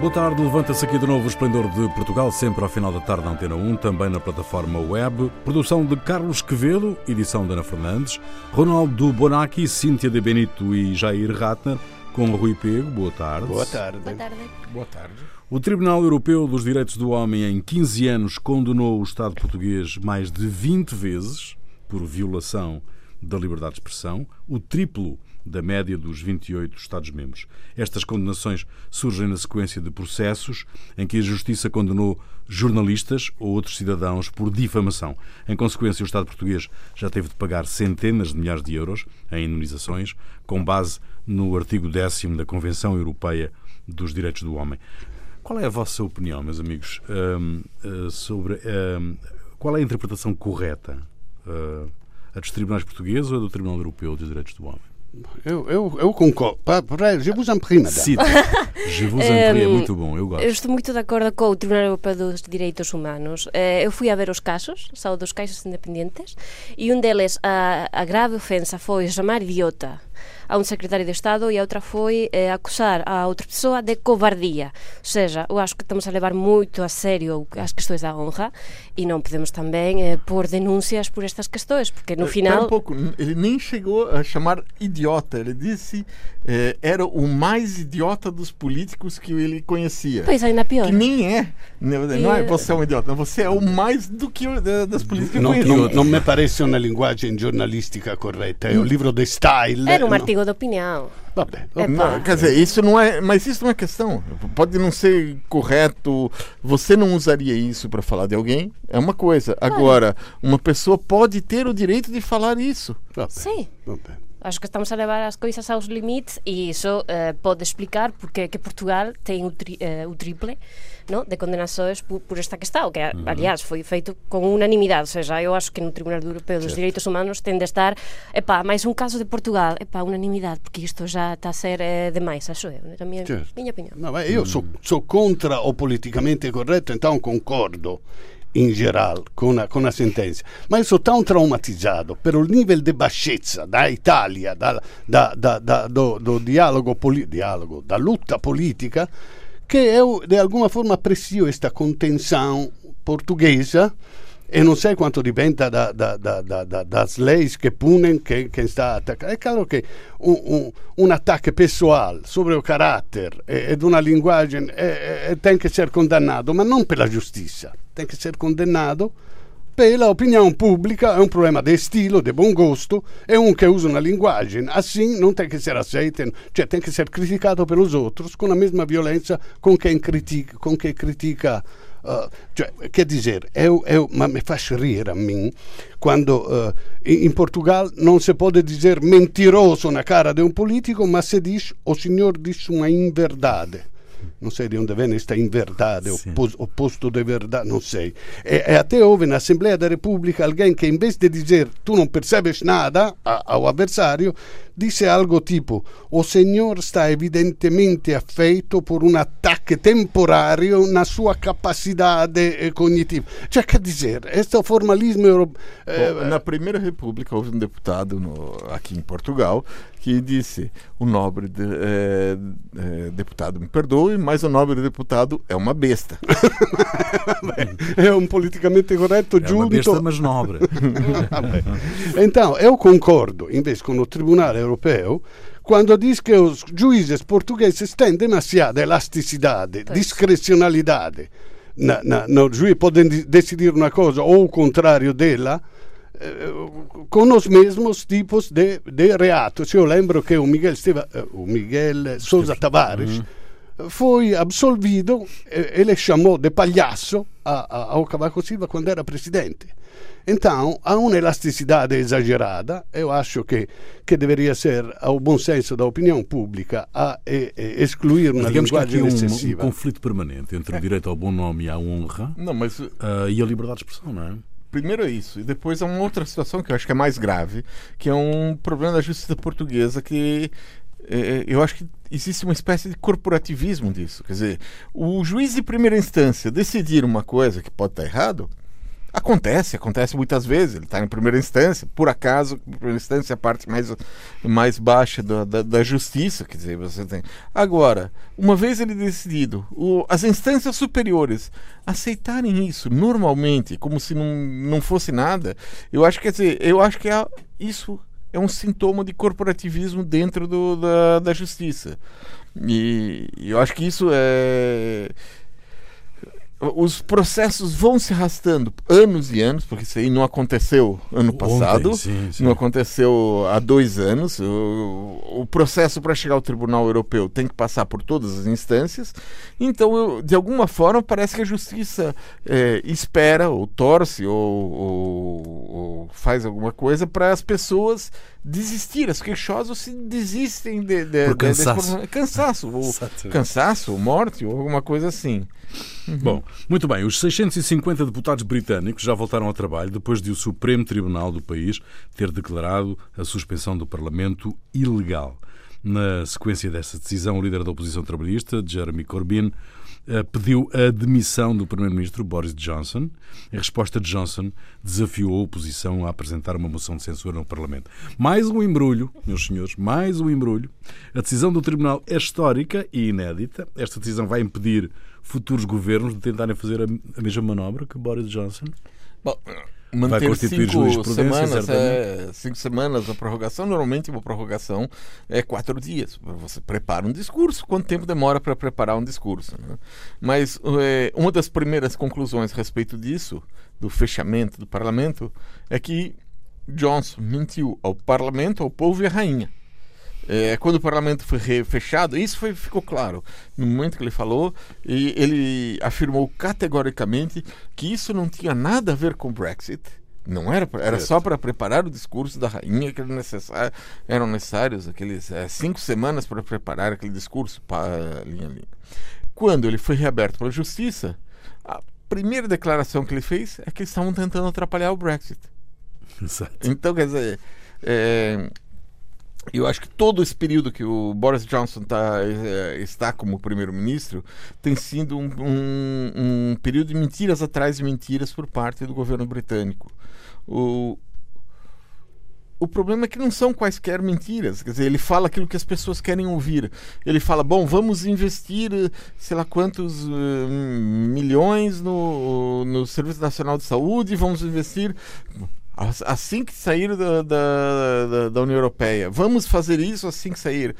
Boa tarde, levanta-se aqui de novo o Esplendor de Portugal, sempre ao final da tarde na Antena 1, também na plataforma web. Produção de Carlos Quevedo, edição de Ana Fernandes, Ronaldo Bonacci, Cíntia de Benito e Jair Ratner, com Rui Pego. Boa tarde. Boa tarde. Boa tarde. Boa tarde. O Tribunal Europeu dos Direitos do Homem, em 15 anos, condenou o Estado português mais de 20 vezes por violação da liberdade de expressão, o triplo da média dos 28 Estados-membros. Estas condenações surgem na sequência de processos em que a Justiça condenou jornalistas ou outros cidadãos por difamação. Em consequência, o Estado português já teve de pagar centenas de milhares de euros em indenizações, com base no artigo 10 da Convenção Europeia dos Direitos do Homem. Qual é a vossa opinião, meus amigos, hum, eh, sobre hum, qual é a interpretação correta? Uh, a dos tribunais portugueses ou a do Tribunal Europeu dos Direitos do Homem? Eu, eu, eu concordo. Je vous en prie, madame. Cita. Je vous en prie, é muito bom, eu gosto. Eu estou muito de acordo com o Tribunal Europeu dos Direitos Humanos. Eh, eu fui a ver os casos, são dos casos independentes, e um deles, a, a grave ofensa foi chamar idiota a um secretário de Estado e a outra foi eh, acusar a outra pessoa de covardia. Ou seja, eu acho que estamos a levar muito a sério as questões da honra e não podemos também eh, pôr denúncias por estas questões, porque no final... um pouco, ele nem chegou a chamar idiota, ele disse eh, era o mais idiota dos políticos que ele conhecia. Pois, ainda pior. Que nem é. Não é você é um idiota, você é o mais do que das políticas não, que não, não me parece uma linguagem jornalística correta, é um livro de style. Era um artigo de opinião. Vabbè, não, quer dizer, isso não é, mas isso não é questão. Pode não ser correto. Você não usaria isso para falar de alguém, é uma coisa. Agora, uma pessoa pode ter o direito de falar isso. Sim. vabbè. Acho que estamos a levar as coisas aos limites e isso eh, pode explicar porque é que Portugal tem o, tri, eh, o triple não, de condenações por, por esta questão, que aliás foi feito com unanimidade, ou seja, eu acho que no Tribunal Europeu dos Direitos Humanos tem de estar, epá, mais um caso de Portugal, epá, unanimidade, porque isto já está a ser eh, demais, acho eu, é a minha, Certo. minha opinião. No, beh, io sono contra o politicamente corretto, então concordo in geral con con una sentenza, ma io sono tan traumatizzato per il livello di bassezza da Italia, da, da, da, da do, do dialogo, poli, dialogo, da lotta politica, che io di alguna forma apprecio questa contenção portuguesa e non sai quanto dipenda da, da, da, da, da, leis che punem che, che sta attaccando. È chiaro che un, un, un attacco pessoal sobre o carattere ed una linguagem eh, tem que ser condannato, ma non per la giustizia, tem que ser condannato per l'opinione pubblica, è un problema di stile, di buon gusto, e un che usa una linguagem assim non tem que ser aceito, cioè tem que ser criticato per os outros com a mesma violência com quem critica, com quem critica Uh, cioè, che dizer, eu, eu, ma mi fa rir a mim quando uh, Portugal non si può dizer mentiroso na cara di un politico, ma si dice o signor dice una inverdade. Non sei di onde vem esta inverdade, Sim. opos, oposto de verdade, não sei. E, e até houve na Assembleia da República alguém que, em vez de dizer tu não percebes nada a, ao adversário, disse algo tipo o senhor está evidentemente afeito por um ataque temporário na sua capacidade eh, cognitiva. Cioè, quer dizer, este formalismo europeu... Bom, na Primeira República houve um deputado no- aqui em Portugal que disse: o nobre de- eh, eh, deputado me perdoe, mas o nobre deputado é uma besta. é um politicamente correto É uma besta, mas nobre. Então, eu concordo, invece, com o Tribunal Europeu quando diz que os juízes portugueses têm demasiada elasticidade, discrecionalidade. Na, na, no juiz podem di- decidir uma coisa ou o contrário dela eh, com os mesmos tipos de, de reatos. Eu lembro que o Miguel, Steva, eh, o Miguel Sousa Tavares foi absolvido, eh, ele chamou de palhaço a, a, ao Cavaco Silva quando era presidente. Então, há uma elasticidade exagerada, eu acho que, que deveria ser ao bom senso da opinião pública a eh, eh, excluir uma digamos que há aqui linguagem um, um conflito permanente entre o direito ao bom nome e à honra Não, mas ah, e a liberdade de expressão, não é? primeiro é isso. E depois há uma outra situação que eu acho que é mais grave, que é um problema da justiça portuguesa que eh, eu acho que existe uma espécie de corporativismo disso. Quer dizer, o juiz de primeira instância decidir uma coisa que pode estar errado, Acontece, acontece muitas vezes. Ele está em primeira instância, por acaso, primeira instância, a parte mais, mais baixa da, da, da justiça. Quer dizer, você tem. Agora, uma vez ele decidido, o, as instâncias superiores aceitarem isso normalmente, como se não, não fosse nada, eu acho, quer dizer, eu acho que é, isso é um sintoma de corporativismo dentro do, da, da justiça. E, e eu acho que isso é os processos vão se arrastando anos e anos, porque isso aí não aconteceu ano passado, Ontem, sim, sim. não aconteceu há dois anos. O, o processo para chegar ao Tribunal Europeu tem que passar por todas as instâncias. Então, eu, de alguma forma, parece que a justiça é, espera, ou torce, ou, ou, ou faz alguma coisa para as pessoas desistir. As queixosas se desistem de, de, Por de- cansaço. problema. cansaço, ou cansaço, ou morte, ou alguma coisa assim. Bom, muito bem. Os 650 deputados britânicos já voltaram ao trabalho depois de o Supremo Tribunal do país ter declarado a suspensão do Parlamento ilegal. Na sequência dessa decisão, o líder da oposição trabalhista, Jeremy Corbyn, pediu a demissão do primeiro-ministro Boris Johnson. Em resposta, Johnson desafiou a oposição a apresentar uma moção de censura no Parlamento. Mais um embrulho, meus senhores, mais um embrulho. A decisão do Tribunal é histórica e inédita. Esta decisão vai impedir futuros governos de tentarem fazer a, a mesma manobra que Boris Johnson. Bom, manter constituir cinco semanas, é, cinco semanas a prorrogação, normalmente uma prorrogação é quatro dias. Você prepara um discurso, quanto tempo demora para preparar um discurso? né? Mas é, uma das primeiras conclusões a respeito disso, do fechamento do parlamento, é que Johnson mentiu ao parlamento, ao povo e à rainha. É, quando o parlamento foi fechado, isso foi, ficou claro no momento que ele falou, e ele afirmou categoricamente que isso não tinha nada a ver com o Brexit. Não era, pra- era só para preparar o discurso da rainha que era necessário, eram necessários aqueles é, cinco semanas para preparar aquele discurso, pá, linha linha. Quando ele foi reaberto pela justiça, a primeira declaração que ele fez é que eles estavam tentando atrapalhar o Brexit. Exato. Então, quer dizer, é, eu acho que todo esse período que o Boris Johnson tá, é, está como primeiro-ministro tem sido um, um- um período de mentiras atrás de mentiras por parte do governo britânico. O, o problema é que não são quaisquer mentiras. Quer dizer, ele fala aquilo que as pessoas querem ouvir. Ele fala, bom, vamos investir eh, sei lá quantos eh, milhões no, no Serviço Nacional de Saúde, vamos investir assim que sair da, da, da, da União Europeia. Vamos fazer isso assim que sair.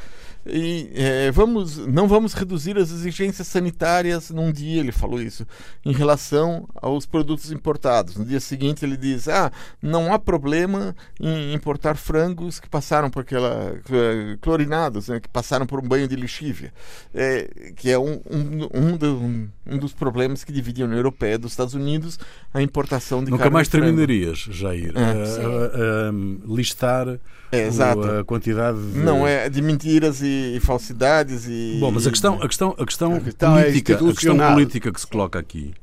E eh, vamos, não vamos reduzir as exigências sanitárias num dia, ele falou isso, em relação aos produtos importados. No dia seguinte ele diz: ah, não há problema em importar frangos que passaram por aquela cl- clorinados, né, que passaram por um banho de lixívia, É, que é um, um, um, do- um- um dos problemas que divide a União Europeia dos Estados Unidos, a importação de Nunca carne mais terminarias, Jair, É. a- a- a listar É, o- a quantidade de... Não é de mentiras e, e falsidades e Bom, mas a questão, a questão, a questão, A questão é política, a questão política que se coloca aqui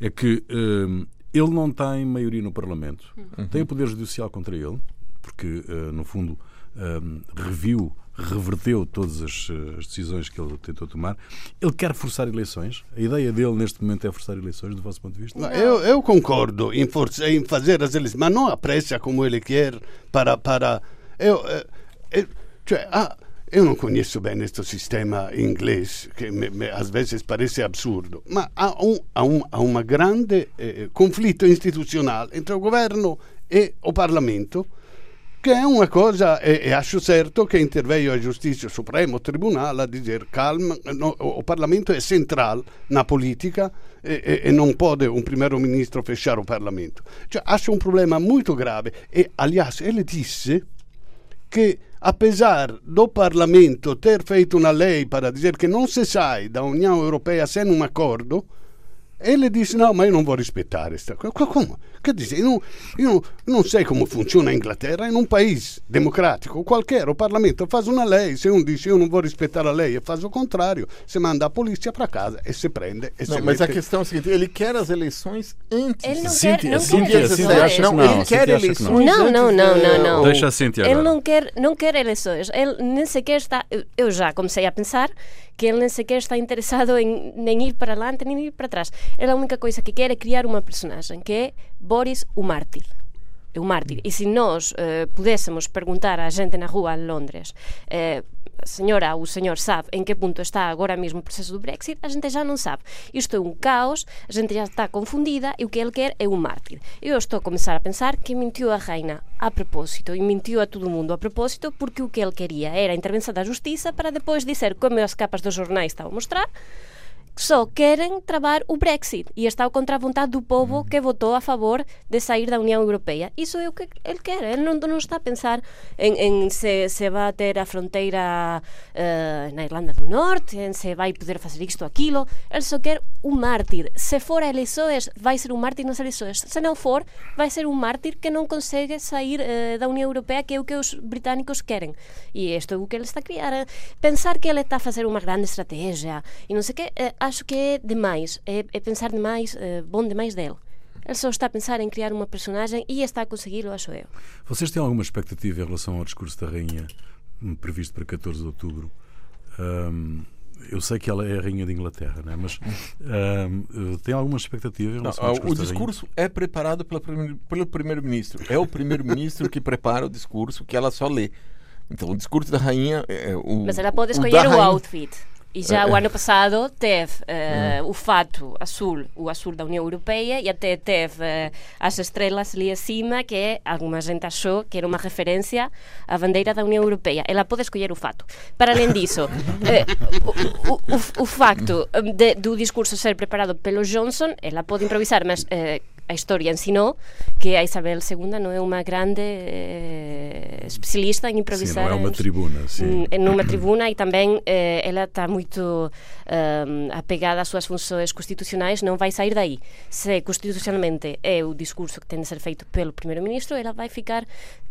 é que hum, ele não tem maioria no Parlamento, tem o Poder Judicial contra ele, porque, eh, no fundo, hum, reviu, reverteu todas as, eh, as decisões que ele tentou tomar. Ele quer forçar eleições. A ideia dele, neste momento, é forçar eleições, do vosso ponto de vista? Ma Eu, eu concordo em, força, em fazer as eleições, mas não a pressa como ele quer para. para eu, eh, eh, cioè, ah, eu não conheço bem este sistema inglês, que me, me, às vezes parece absurdo, mas há um, há um, há uma grande eh, conflitto institucional entre o governo e o Parlamento che è una cosa, e, e acho certo che interveio a Giustizia Supremo Tribunale a dire calma, no, Parlamento è central na politica e, e, e non può un primeiro ministro fechare o Parlamento. Cioè, acho un problema molto grave e, aliás, ele disse che apesar do Parlamento ter feito uma lei para dizer que não se sai da União Europeia sem um acordo, ele disse: Não, mas eu não vou respeitar esta coisa. Como? Quer dizer, eu não, eu não, sei como funciona a Inglaterra. Em um país democrático, qualquer, o parlamento faz uma lei. Se um diz eu não vou respeitar a lei e faz o contrário, se manda a polícia para casa e se prende. E Não, se mas a mete- questão é a seguinte: ele quer as eleições antes. Ele não Cíntia, quer, não Cíntia, quer Cíntia acha não, não, ele Cíntia quer eleições. não. Não, não, não, não. Deixa a Cíntia Ele agora. não quer, não quer eleições. Ele nem sequer está. eu- já comecei a pensar que ele nem sequer está interessado em nem ir para adelante nem ir para trás. Ela a única coisa que quer é criar uma personagem que é Boris o mártir um mártir. E se nós eh, pudéssemos perguntar á xente na rúa en Londres eh, señora ou señor sabe en que punto está agora mesmo o proceso do Brexit, a gente já non sabe. Isto é un caos, a gente já está confundida e o que ele quer é un mártir. Eu estou a começar a pensar que mentiu a reina a propósito e mentiu a todo o mundo a propósito porque o que ele queria era a intervenção da justiça para depois dizer como as capas dos jornais estavam a mostrar só querem travar o Brexit e está contra a vontade do povo que votou a favor de sair da União Europeia. Isso é o que ele quer. Ele não, não está a pensar em, em se, se vai ter a fronteira uh, na Irlanda do Norte, em se vai poder fazer isto ou aquilo. Ele só quer um mártir. Se for a eleições, vai ser um mártir nas eleições. Se não for, vai ser um mártir que não consegue sair uh, da União Europeia, que é o que os britânicos querem. E isto é o que ele está a criar. Pensar que ele está a fazer uma grande estratégia e não sei o que, uh, acho que é demais, é, é pensar demais, é, bom demais dele. Ele só está a pensar em criar uma personagem e está a consegui-lo, acho eu. Vocês têm alguma expectativa em relação ao discurso da rainha hum, previsto para 14 de outubro? Um, eu sei que ela é a rainha de Inglaterra, né? mas um, tem alguma expectativa em relação Não, ao discurso? O discurso é preparado pela, pelo primeiro-ministro. É o primeiro-ministro que prepara o discurso que ela só lê. Então, o discurso da rainha. É, o, mas ela pode escolher o, o outfit. E já o ano passado teve uh, o fato azul, o azul da União Europeia, e até teve uh, as estrelas ali acima, que alguma gente achou que era uma referência à bandeira da União Europeia. Ela pode escolher o fato. Para além disso, uh, o, o, o, facto de, do discurso ser preparado pelo Johnson, ela pode improvisar, mas a historia ensinou que a Isabel II non é unha grande eh, especialista en improvisar. Sim, non é unha tribuna, sim. Numa tribuna e tamén eh, ela está moito eh, apegada ás súas funções constitucionais, non vai sair dai. Se constitucionalmente é o discurso que ten de ser feito pelo primeiro-ministro, ela vai ficar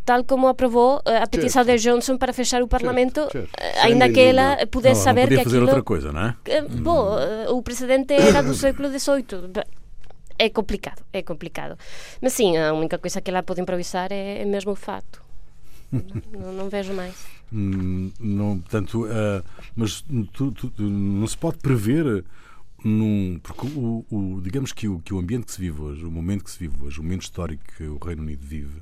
tal como aprobou uh, a petição certo. de Johnson para fechar o Parlamento, certo, certo. ainda que ela pudesse não, saber não que fazer aquilo... outra coisa, não é? Uh, bom, uh, o presidente era do século XVIII é complicado, é complicado. Mas sim, a única coisa que ela pode improvisar é, é mesmo o fato. não, não, vejo mais. Hum, não, portanto, uh, mas tu, tu, não se pode prever num, porque o, o, digamos que o, que o ambiente que se vive hoje, o momento que se vive hoje, o momento histórico que o Reino Unido vive,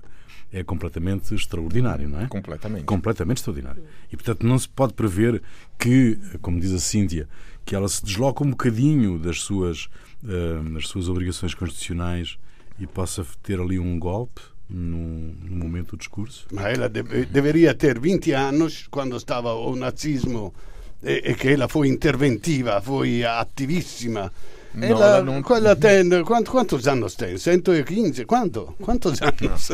é completamente extraordinário, não é? Completamente. Completamente extraordinário. E, portanto, não se pode prever que, como diz a Cíntia, que ela se desloca um bocadinho das suas uh, as suas obrigações constitucionais e possa ter ali um golpe no, no momento do discurso? Ela deve, deveria ter 20 anos quando estava o nazismo e, e che ela foi interventiva, foi attivissima. No, ela, non... quella ten, quanto, quantos anos tem? 115? Quanto? Quantos anos?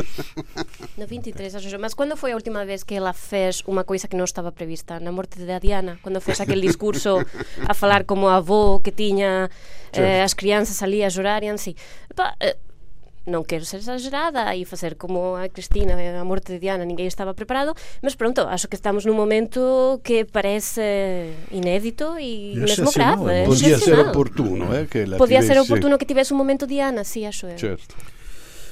No 23, acho Mas quando foi a última vez que ela fez uma coisa que não estava prevista? Na morte de Diana? Quando fez aquele discurso a falar como avó que tinha eh, as crianças ali a chorar e assim. Eh, non quero ser exagerada e facer como a Cristina a morte de Diana ninguén estaba preparado mas pronto, acho que estamos num momento que parece inédito e mesmo grave Podía ser oportuno eh, que Podía ser oportuno que tivesse un momento Diana, si, sí, acho eu certo.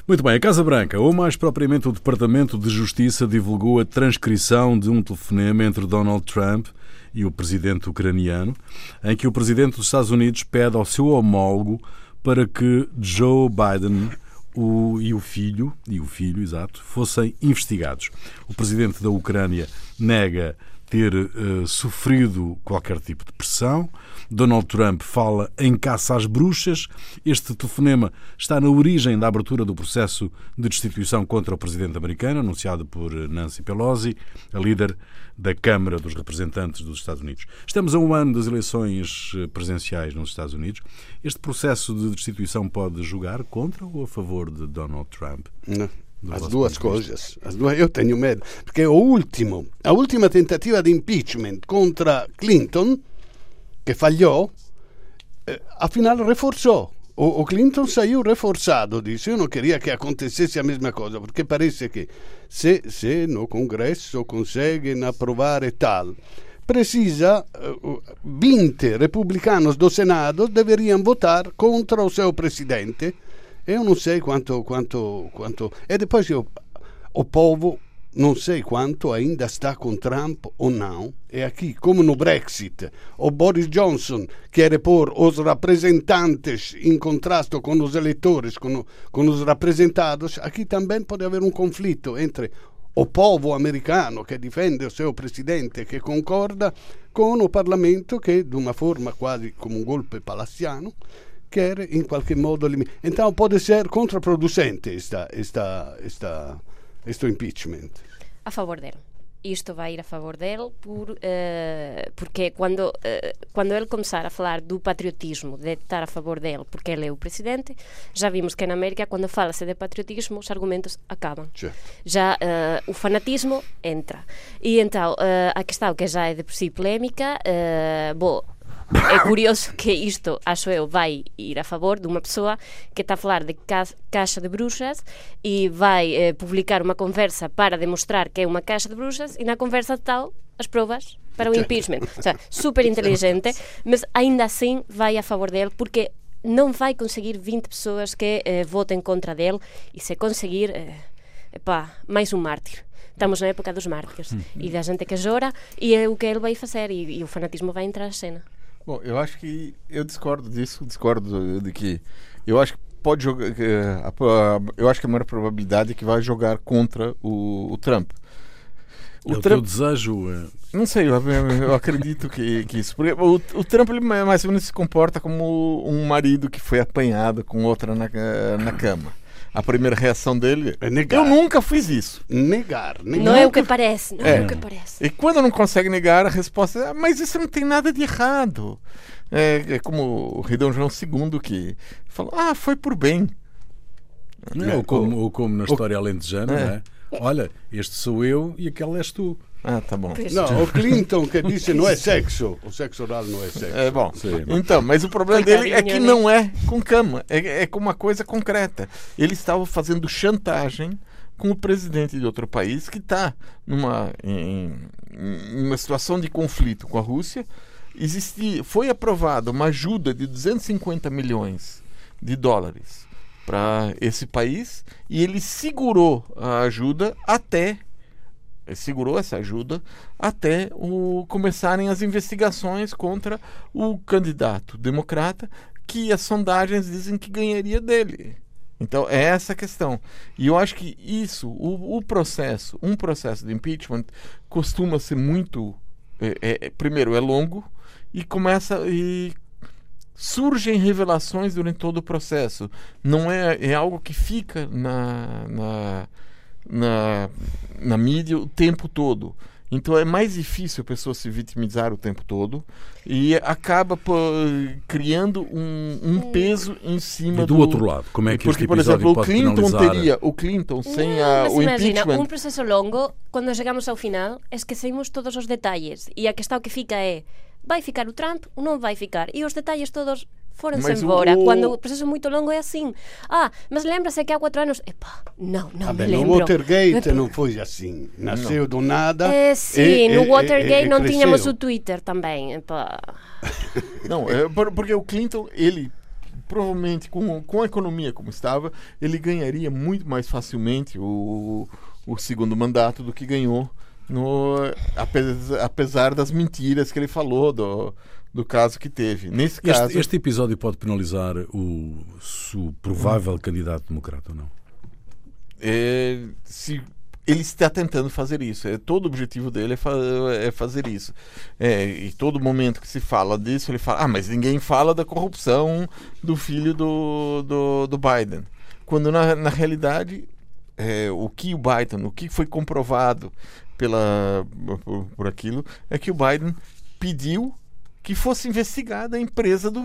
Muito bem, a Casa Branca, ou mais propriamente o Departamento de Justiça, divulgou a transcrição de um telefonema entre Donald Trump e o presidente ucraniano, em que o presidente dos Estados Unidos pede ao seu homólogo para que Joe Biden o, e o filho, e o filho, exato, fossem investigados. O presidente da Ucrânia nega ter uh, sofrido qualquer tipo de pressão. Donald Trump fala em caça às bruxas. Este telefonema está na origem da abertura do processo de destituição contra o presidente americano, anunciado por Nancy Pelosi, a líder da Câmara dos Representantes dos Estados Unidos. Estamos a um ano das eleições eh, presidenciais nos Estados Unidos. Este processo de destituição pode julgar contra ou a favor de Donald Trump? Não. As duas coisas, as duas, eu tenho medo, porque o último, a última tentativa de impeachment contra Clinton, que falhou, eh, afinal reforçou o, o Clinton saiu reforçado disso. Eu não queria que acontecesse a mesma coisa, porque parece que se, se no Congresso conseguem aprovar tal, precisa uh, 20 republicanos do Senado deveriam votar contra o seu presidente. Eu não sei quanto, quanto, quanto. E depois eu, o povo não sei quanto ainda está com Trump ou não. É aqui, como no Brexit. O Boris Johnson quer pôr os representantes em contrasto com os eleitores, com, com os representados. Aqui também pode haver um conflito entre o povo americano che difende il suo presidente che concorda con un Parlamento che, di una forma quasi come un golpe palaziano, quer in qualche modo limitare. Então pode ser contraproducente esta, esta, esta, este impeachment. A favor dele. isto vai ir a favor dele por, uh, porque quando, uh, quando ele começar a falar do patriotismo, de estar a favor dele, porque ele é o presidente, já vimos que na América, quando fala-se de patriotismo, os argumentos acabam. Sim. Já uh, o fanatismo entra. E então, a questão que já é de por si polémica, bom, é curioso que isto, acho eu, vai ir a favor de uma pessoa que está a falar de ca caixa de bruxas e vai eh, publicar uma conversa para demonstrar que é uma caixa de bruxas e na conversa tal as provas para o impeachment. Ou seja, super inteligente, mas ainda assim vai a favor dele porque não vai conseguir 20 pessoas que eh, votem contra dele e se conseguir, eh, epá, mais um mártir estamos na época dos mártires hum. e da gente que chora e é o que ele vai fazer e, e o fanatismo vai entrar na cena. Bom, eu acho que eu discordo disso, discordo de que eu acho que pode jogar, eu acho que a maior probabilidade é que vai jogar contra o, o Trump. O, é Trump, desejo é... Não sei, eu, eu acredito que, que isso. Porque o, o Trump ele mais ou menos se comporta como um marido que foi apanhado com outra na, na cama a primeira reação dele é negar. Eu nunca fiz isso. Negar. negar. Não é o que parece. Não é. é. o que parece. E quando não consegue negar, a resposta é: mas isso não tem nada de errado. É, é como o rei Dom João II que falou: ah, foi por bem. Não, é, ou, como, ou como na história o, alentejana, é. Né? olha, este sou eu e aquele és tu. Ah, tá bom. Não, o Clinton que disse não é sexo. O sexo oral não é sexo. É bom. Sim, então, mas o problema dele é que não é com cama, é, é com uma coisa concreta. Ele estava fazendo chantagem com o presidente de outro país que está numa em, em uma situação de conflito com a Rússia. Existia, foi aprovada uma ajuda de 250 milhões de dólares para esse país e ele segurou a ajuda até segurou essa ajuda até o, começarem as investigações contra o candidato democrata que as sondagens dizem que ganharia dele. Então é essa a questão. E eu acho que isso, o, o processo, um processo de impeachment costuma ser muito, é, é, primeiro é longo e começa e surgem revelações durante todo o processo. Não é, é algo que fica na, na na, na mídia o tempo todo. Então é mais difícil a pessoa se vitimizar o tempo todo e acaba pô, criando um, um, peso em cima e do, do outro lado. Como é que porque, este por exemplo, o Clinton penalizar... teria o Clinton sem a, o imagina, impeachment. um processo longo, quando chegamos ao final, esquecemos todos os detalhes e a questão que fica é vai ficar o Trump ou não vai ficar e os detalhes todos foram-se embora. O... Quando o processo é muito longo é assim. Ah, mas lembra-se que há quatro anos. Epá, não, não ah, me bem, lembro. No Watergate não foi assim. Nasceu não. do nada. É, sim, e, no Watergate e, não cresceu. tínhamos o Twitter também. Epá. não, é, porque o Clinton, ele provavelmente com, com a economia como estava, ele ganharia muito mais facilmente o, o segundo mandato do que ganhou no, apesar, apesar das mentiras que ele falou do, do caso que teve. Nesse este, caso, este episódio pode penalizar o, o provável hum. candidato democrata ou não? É, se ele está tentando fazer isso. É, todo o objetivo dele é, fa é fazer isso. É, e todo momento que se fala disso, ele fala: ah, mas ninguém fala da corrupção do filho do, do, do Biden. Quando na, na realidade é, o que o Biden, o que foi comprovado pela, por, por aquilo, é que o Biden pediu que fosse investigada a empresa do,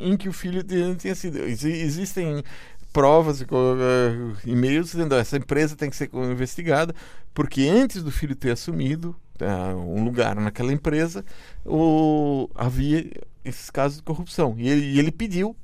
em que o filho tinha sido. Existem provas, uh, e-mails dizendo essa empresa tem que ser investigada, porque antes do filho ter assumido uh, um lugar naquela empresa, o, havia esses casos de corrupção. E ele, e ele pediu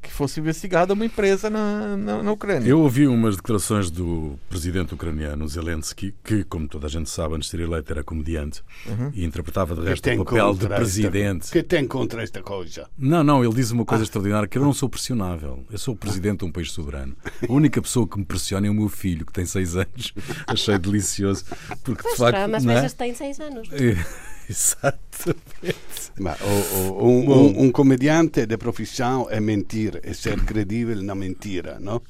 que fosse investigada uma empresa na, na, na, Ucrânia. Eu ouvi umas declarações do presidente ucraniano Zelensky, que, como toda a gente sabe, antes de ser eleito era comediante uhum. e interpretava de resto o papel de presidente. Esta, que tem contra esta coisa? Não, não, ele diz uma coisa ah. extraordinária, que eu não sou pressionável. Eu sou o presidente de um país soberano. A única pessoa que me pressiona é o meu filho, que tem seis anos. Achei delicioso. Porque, pois, de facto, mas é? têm seis anos. Exatamente. Ma o, o, un, un, un, comediante de profissão é mentir, é ser credível na mentira, não?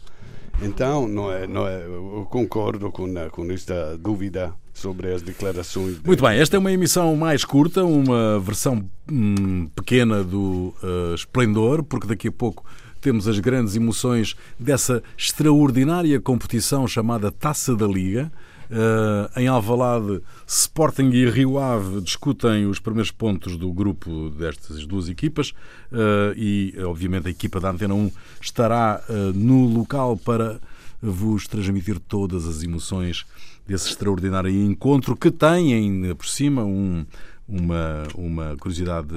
Então, não é, não é, eu concordo com, com esta dúvida sobre as declarações. De... Muito bem, esta é uma emissão mais curta, uma versão hum, pequena do uh, Esplendor, porque daqui a pouco temos as grandes emoções dessa extraordinária competição chamada Taça da Liga. Uh, em Alvalade, Sporting e Rio Ave discutem os primeiros pontos do grupo destas duas equipas uh, e, obviamente, a equipa da Antena 1 estará uh, no local para vos transmitir todas as emoções desse extraordinário encontro que tem ainda por cima um, uma, uma curiosidade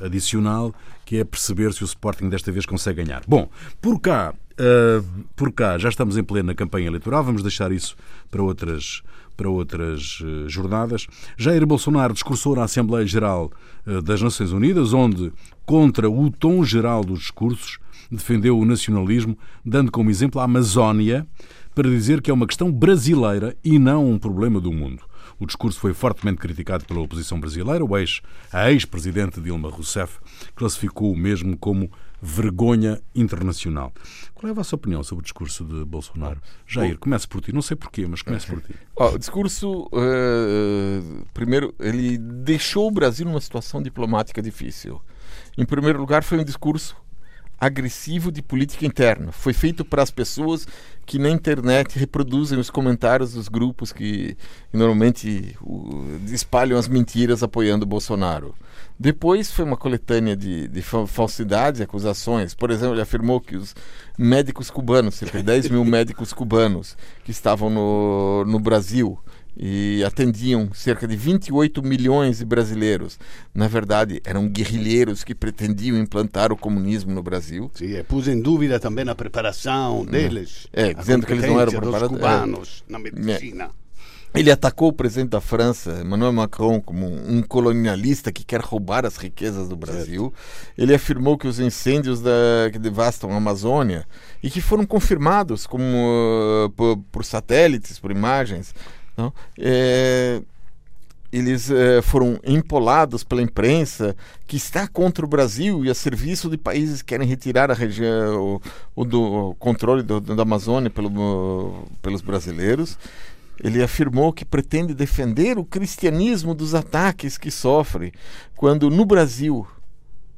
adicional que é perceber se o Sporting desta vez consegue ganhar. Bom, por cá Uh, por cá já estamos em plena campanha eleitoral, vamos deixar isso para outras, para outras uh, jornadas. Jair Bolsonaro discursou na Assembleia Geral uh, das Nações Unidas, onde, contra o tom geral dos discursos, defendeu o nacionalismo, dando como exemplo a Amazónia, para dizer que é uma questão brasileira e não um problema do mundo. O discurso foi fortemente criticado pela oposição brasileira. O ex, a ex-presidente Dilma Rousseff classificou o mesmo como vergonha internacional. Qual é a vossa opinião sobre o discurso de Bolsonaro? Jair, comece por ti. Não sei porquê, mas comece por ti. Oh, o discurso, uh, primeiro, ele deixou o Brasil numa situação diplomática difícil. Em primeiro lugar, foi um discurso agressivo de política interna. Foi feito para as pessoas que na internet reproduzem os comentários dos grupos que, normalmente espalham as mentiras apoiando o Bolsonaro. Depois foi uma coletânea de, de falsidades e acusações. Por exemplo, ele afirmou que os médicos cubanos, cerca de 10 mil médicos cubanos que estavam no, no Brasil, e atendiam cerca de 28 milhões de brasileiros. Na verdade, eram guerrilheiros que pretendiam implantar o comunismo no Brasil. Sim, e pus em dúvida também a preparação deles. É, dizendo que eles não eram preparados. cubanos é, na medicina. É. Ele atacou o presidente da França, Emmanuel Macron, como um colonialista que quer roubar as riquezas do Brasil. Certo. Ele afirmou que os incêndios da, que devastam a Amazônia e que foram confirmados como, uh, por, por satélites, por imagens, não? É, eles é, foram empolados pela imprensa que está contra o Brasil e a serviço de países que querem retirar a região, o, o, do, o controle do, da Amazônia pelo, pelos brasileiros. Ele afirmou que pretende defender o cristianismo dos ataques que sofre, quando no Brasil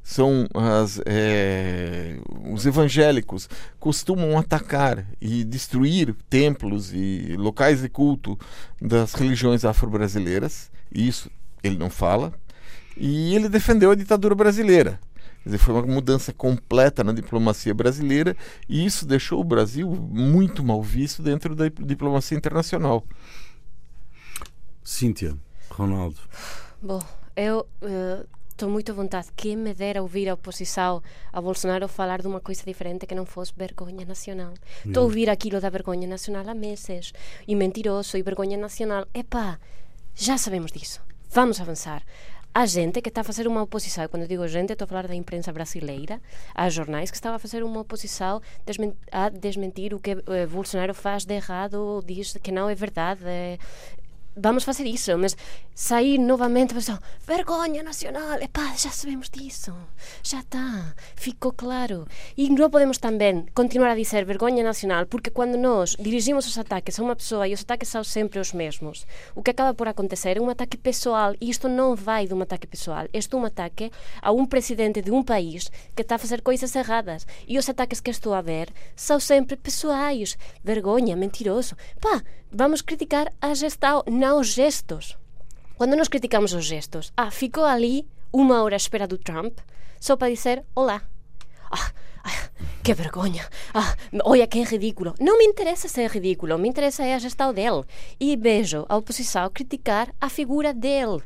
são as, é, os evangélicos costumam atacar e destruir templos e locais de culto das religiões afro-brasileiras. Isso ele não fala. E ele defendeu a ditadura brasileira. Quer dizer, foi uma mudança completa na diplomacia brasileira e isso deixou o Brasil muito mal visto dentro da diplomacia internacional. Cíntia, Ronaldo. Bom, eu uh estou muito à vontade. Quem me dera ouvir a oposição a Bolsonaro falar de uma coisa diferente que não fosse vergonha nacional. Estou a ouvir aquilo da vergonha nacional há meses. E mentiroso e vergonha nacional. Epá, já sabemos disso. Vamos avançar. Há gente que está a fazer uma oposição, quando digo gente, estou a falar da imprensa brasileira, há jornais que estavam a fazer uma oposição a desmentir o que eh, Bolsonaro faz de errado, diz que não é verdade, vamos fazer isso, mas sair novamente para vergonha nacional, epá, já sabemos disso, já está, ficou claro. E não podemos também continuar a dizer vergonha nacional, porque quando nós dirigimos os ataques a uma pessoa e os ataques são sempre os mesmos, o que acaba por acontecer é um ataque pessoal, e isto não vai de um ataque pessoal, isto é um ataque a um presidente de um país que está a fazer coisas erradas. E os ataques que estou a ver são sempre pessoais, vergonha, mentiroso. Pá, vamos criticar a gestão, não os gestos. Quando nós criticamos os gestos, ah, ficou ali uma hora à espera do Trump só para dizer olá. Ah, ah, que vergonha. Ah, olha que é ridículo. Não me interessa se é ridículo, me interessa é a gestão dele. E vejo a oposição criticar a figura dele.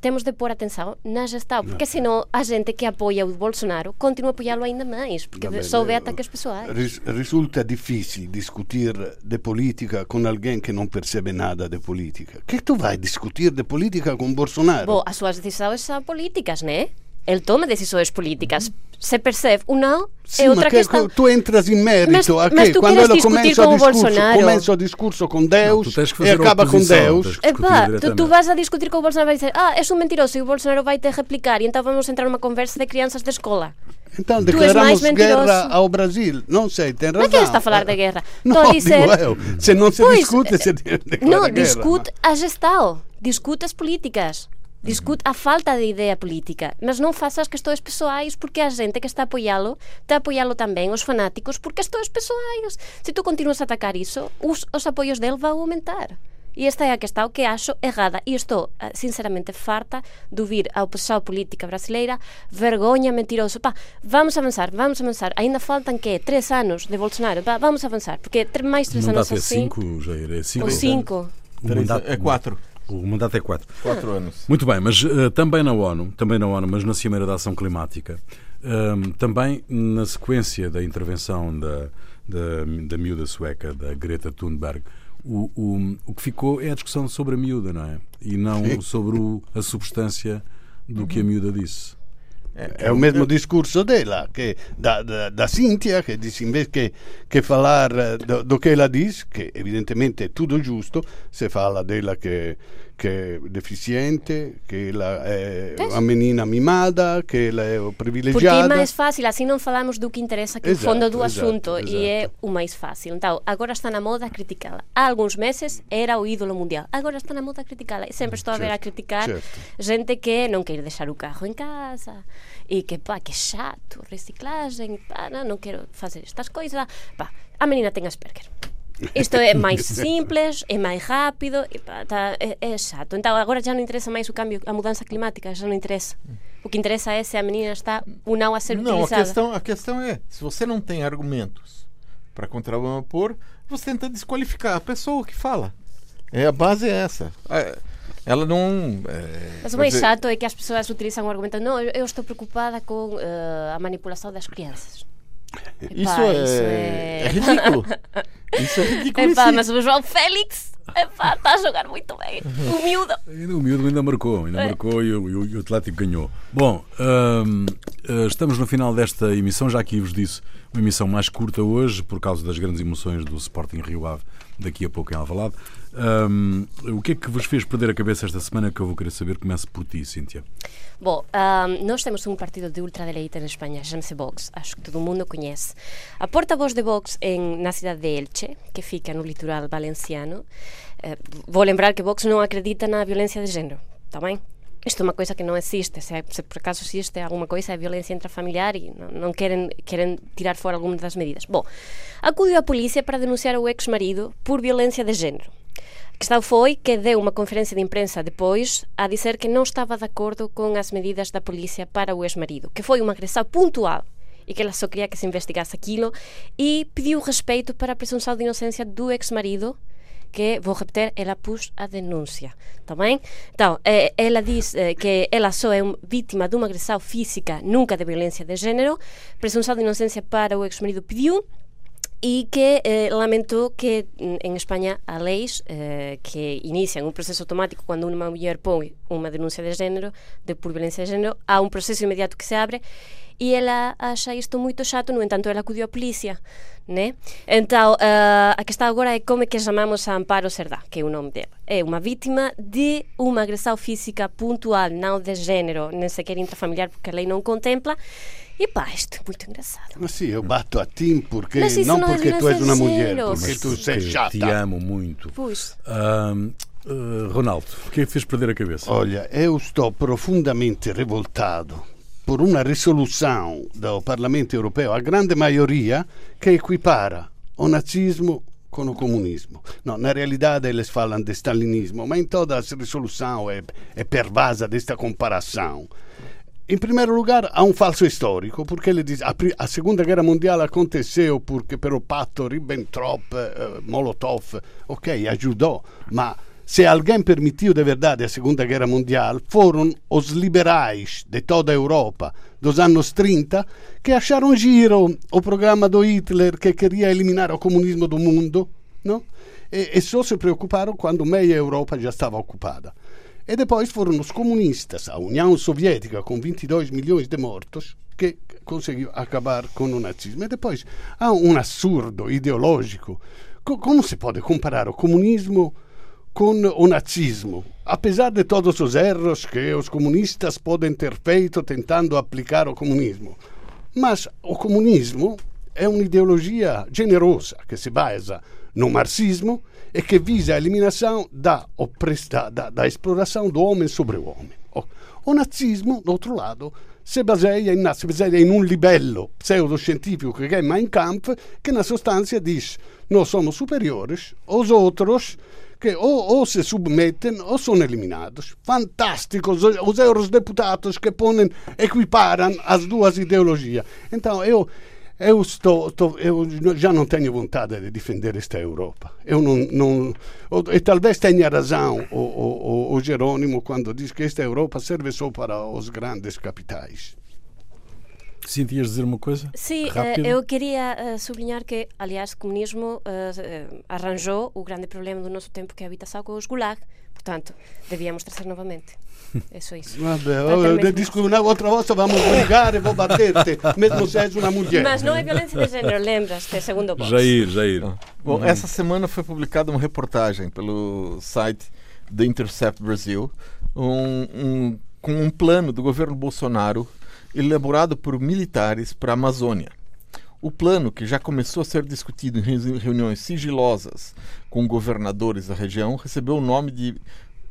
Temos de pôr atenção na gestão, porque senão a gente que apoia o Bolsonaro continua a apoiá-lo ainda mais, porque só vê eh, ataques pessoais. risulta difficile discutir de politica con alguém que non percebe nada de politica. Che tu vai discutir de politica con Bolsonaro? Bom, as suas decisões são políticas, né? Ele toma decisões políticas. Se percebe ou não, Sì, é outra che- questão. tu entras in merito Mas- a mas tu quando discutir começa com o discurso, Bolsonaro? começa o discurso com Não, Deus que e acaba com Deus. que Epá, tu, tu vais a discutir com o Bolsonaro e vai dizer ah, és um mentiroso e o Bolsonaro vai te replicar e então vamos entrar numa conversa de crianças da escola. Então declaramos guerra ao Brasil. Não sei, tem razão. Mas quem está a falar de guerra? Não, Estou a dizer- digo eu. Se não se Pois, discute, se declara Não, guerra. discute a gestão, discute as políticas. Discute a falta de ideia política, mas não faça as questões pessoais porque a gente que está a apoiá-lo está a apoiá-lo também, os fanáticos, por questões pessoais. Se tu continuas a atacar isso, os, os apoios dele vão aumentar. E esta é a questão que acho errada. E estou, ah, sinceramente, farta de ouvir a oposição política brasileira vergonha, mentiroso. Pá, vamos avançar, vamos avançar. Ainda faltam, que Três anos de Bolsonaro. Pá, vamos avançar, porque mais três anos mandato é assim... 5, Jair, é 5. Ou cinco. Três- é quatro. O mandato é 4. Quatro anos. Muito bem, mas eh, também na ONU, também na ONU, mas na Cimeira da Ação Climática, ehm, também na sequência da intervenção da, da, da miúda sueca, da Greta Thunberg, o, o, o que ficou é a discussão sobre a miúda, não é? E não sobre o- a substância do que a miúda disse. È il mesmo discorso della, che da, da, da Cintia, che dice invece che, che falar eh, do, do che ela dice, che evidentemente è tutto giusto, se fala della che, che è deficiente, que ela é Tens? a menina mimada, que ela é privilegiada. Porque é mais fácil, así non falamos do que interesa que exato, o fondo do exato, asunto e é o máis fácil. Então, agora está na moda criticala. Há algúns meses era o ídolo mundial. Agora está na moda criticala. E sempre estou a ver a criticar certo. gente que non quer deixar o carro en casa e que pá, que chato, reciclagem, pá, não, non quero facer estas coisas. Pá, a menina ten Asperger. Isto é mais simples, é mais rápido, e pá, tá, é, é chato. Então agora já não interessa mais o cambio, a mudança climática, já não interessa. O que interessa é se a menina está ou não a ser Não, a utilizada. questão, a questão é, se você não tem argumentos para contrapor, você tenta desqualificar a pessoa que fala. É, a base é essa. É, Ela não. É, Mas o mais dizer, chato é que as pessoas utilizam o argumento não, eu, eu estou preocupada com eh, a manipulação das crianças. Isso, Epá, é, isso é é- ridículo. Isso é ridículo. Epá, sim. mas o João Félix epá, está a jogar muito bem. O miúdo. Ainda O miúdo ainda marcou, ainda É. marcou e o, e o- e o Atlético ganhou. Bom, hum, eh, estamos no final desta emissão, já aqui vos disse, uma emissão mais curta hoje, por causa das grandes emoções do Sporting Rio Ave, daqui a pouco em Alvalade. Hum, o que é que vos fez perder a cabeça esta semana que eu vou querer saber? Começo por ti, Cíntia. Bom, ahm, nós temos um partido de ultradereita na Espanha, chama-se Vox, acho que todo mundo conhece. A porta-voz de Vox em, na cidade de Elche, que fica no litoral valenciano, eh, vou lembrar que Vox não acredita na violência de género, está bem? Isto é uma coisa que não existe. Se, se por acaso existe alguma coisa, é violência intrafamiliar e não, não querem, querem tirar fora alguma das medidas. Bom, acudiu à polícia para denunciar o ex-marido por violência de género. A questão foi que deu uma conferência de imprensa depois a dizer que não estava de acordo com as medidas da polícia para o ex-marido, que foi uma agressão pontual e que ela só queria que se investigasse aquilo e pediu respeito para a presunção de inocência do ex-marido que, vou repetir, ela pôs a denúncia, tá bem? Então, eh, ela diz eh, que ela só é vítima de uma agressão física, nunca de violência de género, presunção de inocência para o ex-marido pediu, e que eh, que mm, em Espanha há leis eh, que iniciam um processo automático quando uma mulher põe uma denúncia de género, de por violência de género, há um processo imediato que se abre e ela acha isto muito chato, no entanto ela acudiu à polícia, né? Então, a questão agora é como é que chamamos a Amparo Cerdá, que é o nome dela. É uma vítima de uma agressão física pontual, não de género, nem sequer intrafamiliar, porque a lei não contempla. E pá, isto é muito engraçado. Ma sì, io batto a Tim perché Ma sì, non sono perché tu és una mulher, porque Mas tu Que chata. te amo muito. Pois. Hum, eh, Ronaldo, o que é que fez perder a cabeça? Olha, eu estou profundamente revoltado por uma resolução do Parlamento Europeu, a grande maioria, que equipara o nazismo com o comunismo. Não, na realidade eles falam de stalinismo, mas em toda a resolução é, é pervasa desta comparação. Em primeiro lugar, há um falso histórico, porque ele diz a, a Segunda Guerra Mundial aconteceu porque pelo patto Ribbentrop, eh, ok, ajudou, ma se alguém permitiu de verdade a Segunda Guerra Mundial, foram os liberais de toda a Europa dos anos 30 que acharam giro o programa do Hitler que queria eliminar o comunismo do mundo, não? E, e só se preocuparam quando meia Europa já estava ocupada. E depois foram os comunistas, a União Soviética, com 22 milhões de mortos, que conseguiu acabar com o nazismo. E depois há um absurdo ideológico. Como se pode comparar o comunismo com o nazismo? Apesar de todos os erros que os comunistas podem ter feito tentando aplicar o comunismo. Mas o comunismo é uma ideologia generosa que se basa no marxismo e que visa a eliminação da, da, da, da exploração do homem sobre o homem. O, o nazismo, do outro lado, se baseia, in, se baseia in un livello pseudoscientifico che è Mein Kampf, che na sostanza dice nós somos superiores aos outros que ou, ou se submetem ou são eliminados. Fantásticos os eurodeputados que ponem, equiparam as duas ideologias. Então, eu, eu, estou, estou, eu já não tenho vontade de defender esta Europa. Eu não, não, e talvez tenha razão o, o, o Jerônimo quando diz que esta Europa serve só para os grandes capitais. Sentias dizer uma coisa? Sim, uh, eu queria uh, sublinhar que, aliás, o comunismo uh, arranjou o grande problema do nosso tempo que é a habitação com os gulag. Portanto, devíamos trazer novamente. É só isso. Vabbè, oh, discutir outra volta vamos brigar e vou bater-te, mesmo se és uma mulher. Mas não é violência de gênero, lembras-te, segundo box. Jair, Jair. Bom, uhum. essa semana foi publicada uma reportagem pelo site The Intercept Brasil um, um, com um plano do governo Bolsonaro elaborado por militares para a Amazônia. O plano, que já começou a ser discutido em reuniões sigilosas com governadores da região, recebeu o nome de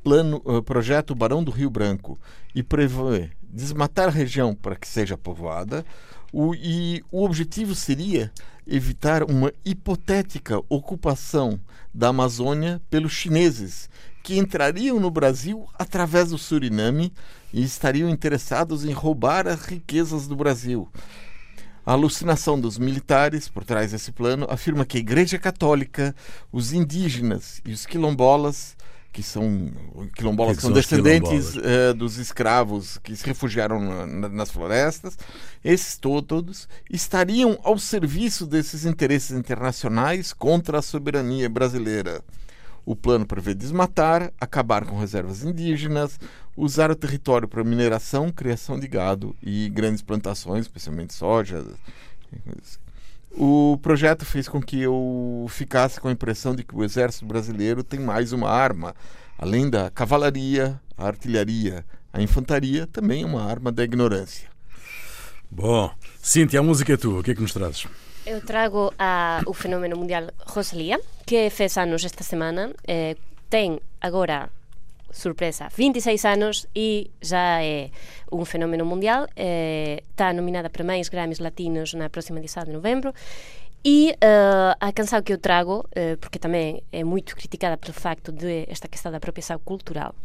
plano, uh, Projeto Barão do Rio Branco e prevê desmatar a região para que seja povoada. O, e o objetivo seria evitar uma hipotética ocupação da Amazônia pelos chineses, que entrariam no Brasil através do Suriname e estariam interessados em roubar as riquezas do Brasil. A alucinação dos militares por trás desse plano afirma que a Igreja Católica, os indígenas e os quilombolas, que são quilombolas que, são, são descendentes uh, dos escravos que se refugiaram na, nas florestas, esses todos estariam ao serviço desses interesses internacionais contra a soberania brasileira. O plano prevê desmatar, acabar com reservas indígenas, usar o território para mineração, criação de gado e grandes plantações, especialmente soja. O projeto fez com que eu ficasse com a impressão de que o exército brasileiro tem mais uma arma. Além da cavalaria, a artilharia, a infantaria, também é uma arma da ignorância. Bom, Cíntia, a música é tua, o que é que nos trazes? Eu trago a, o fenómeno mundial Rosalía, que fez anos esta semana. Eh, ten agora sorpresa, 26 anos e já é un fenómeno mundial eh, está nominada para máis Grammys latinos na próxima edição de novembro e uh, a canção que eu trago uh, porque tamén é moito criticada pelo facto de esta questão da apropiação cultural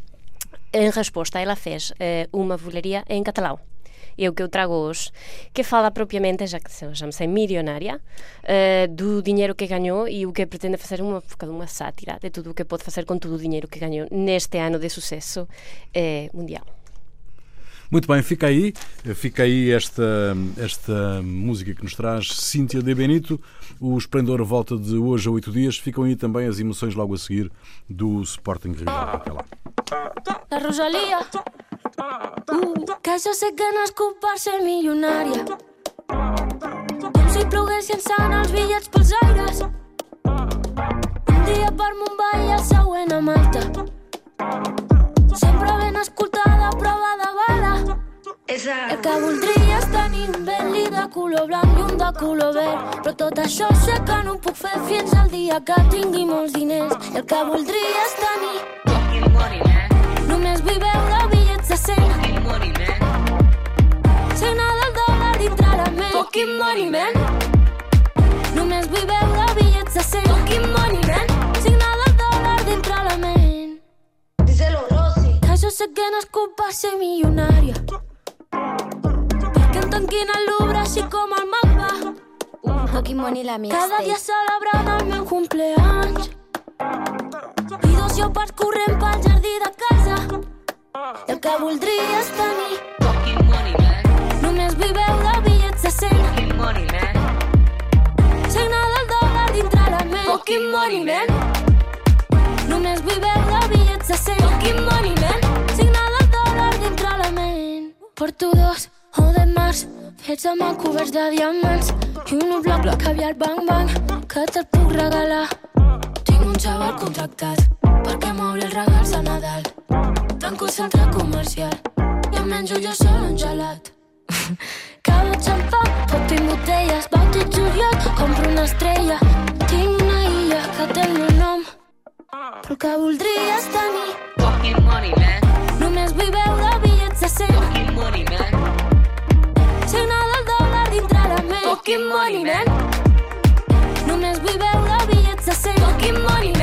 en resposta ela fez uh, unha bulería en catalão e o que eu trago hoje, que fala propriamente, já que chama-se milionária, uh, do dinheiro que ganhou e o que pretende fazer uma, uma sátira de tudo o que pode fazer com todo o dinheiro que ganhou neste ano de sucesso uh, mundial. Muito bem, fica aí, fica aí esta, esta música que nos traz Cíntia de Benito. O Esplendor volta de hoje a oito dias. Ficam aí também as emoções logo a seguir do Sporting Rival. Até lá. La Rosalía. Uh, que jo sé que nascut per ser milionària. Com si ploguessin sant els bitllets pels aires. Un dia per Mumbai i el següent a Malta. Sempre ben escoltada, prova de bala. El que voldria és tenir un Bentley de color blanc i un de color verd. Però tot això sé que no ho puc fer fins al dia que tingui molts diners. El que voldria és tenir... Money. Només vull veure bitllets cent. Fucking money, man. Signar del dòlar dintre la ment. Money, man. Només vull veure bitllets de cent. Money, man. Signar del dòlar dintre la ment. Díselo, Rosy. Que jo sé que nascut per ser milionària. Perquè em tanquin al Louvre així com el mapa. Pokémon i la Cada dia celebrant el meu cumpleaños. I emoció pas corrent pel jardí de casa. I el que voldries tenir Fucking money, man. només viveu de bitllets de 100. Fucking money, man. Signe del dòlar dintre la ment. Fucking money, man. Només viveu de bitllets de 100. Fucking money, man. Signe del dòlar dintre la ment. Porto dos o de març, fets amb el coberts de diamants. I un bloc de caviar bang bang, que te'l puc regalar. Tinc un xaval contractat perquè m'obri els regals de Nadal. Tanco el centre comercial i em menjo jo sol un gelat. Cava xampà, pot i botelles, bauti juliol, compro una estrella. Tinc una illa que té el meu nom, però que voldries tenir. Fucking money, man. Només vull veure bitllets de 100. Fucking money, man. Signe del dòlar dintre la ment. Fucking money, man. Només vull veure bitllets de 100. Fucking money, man.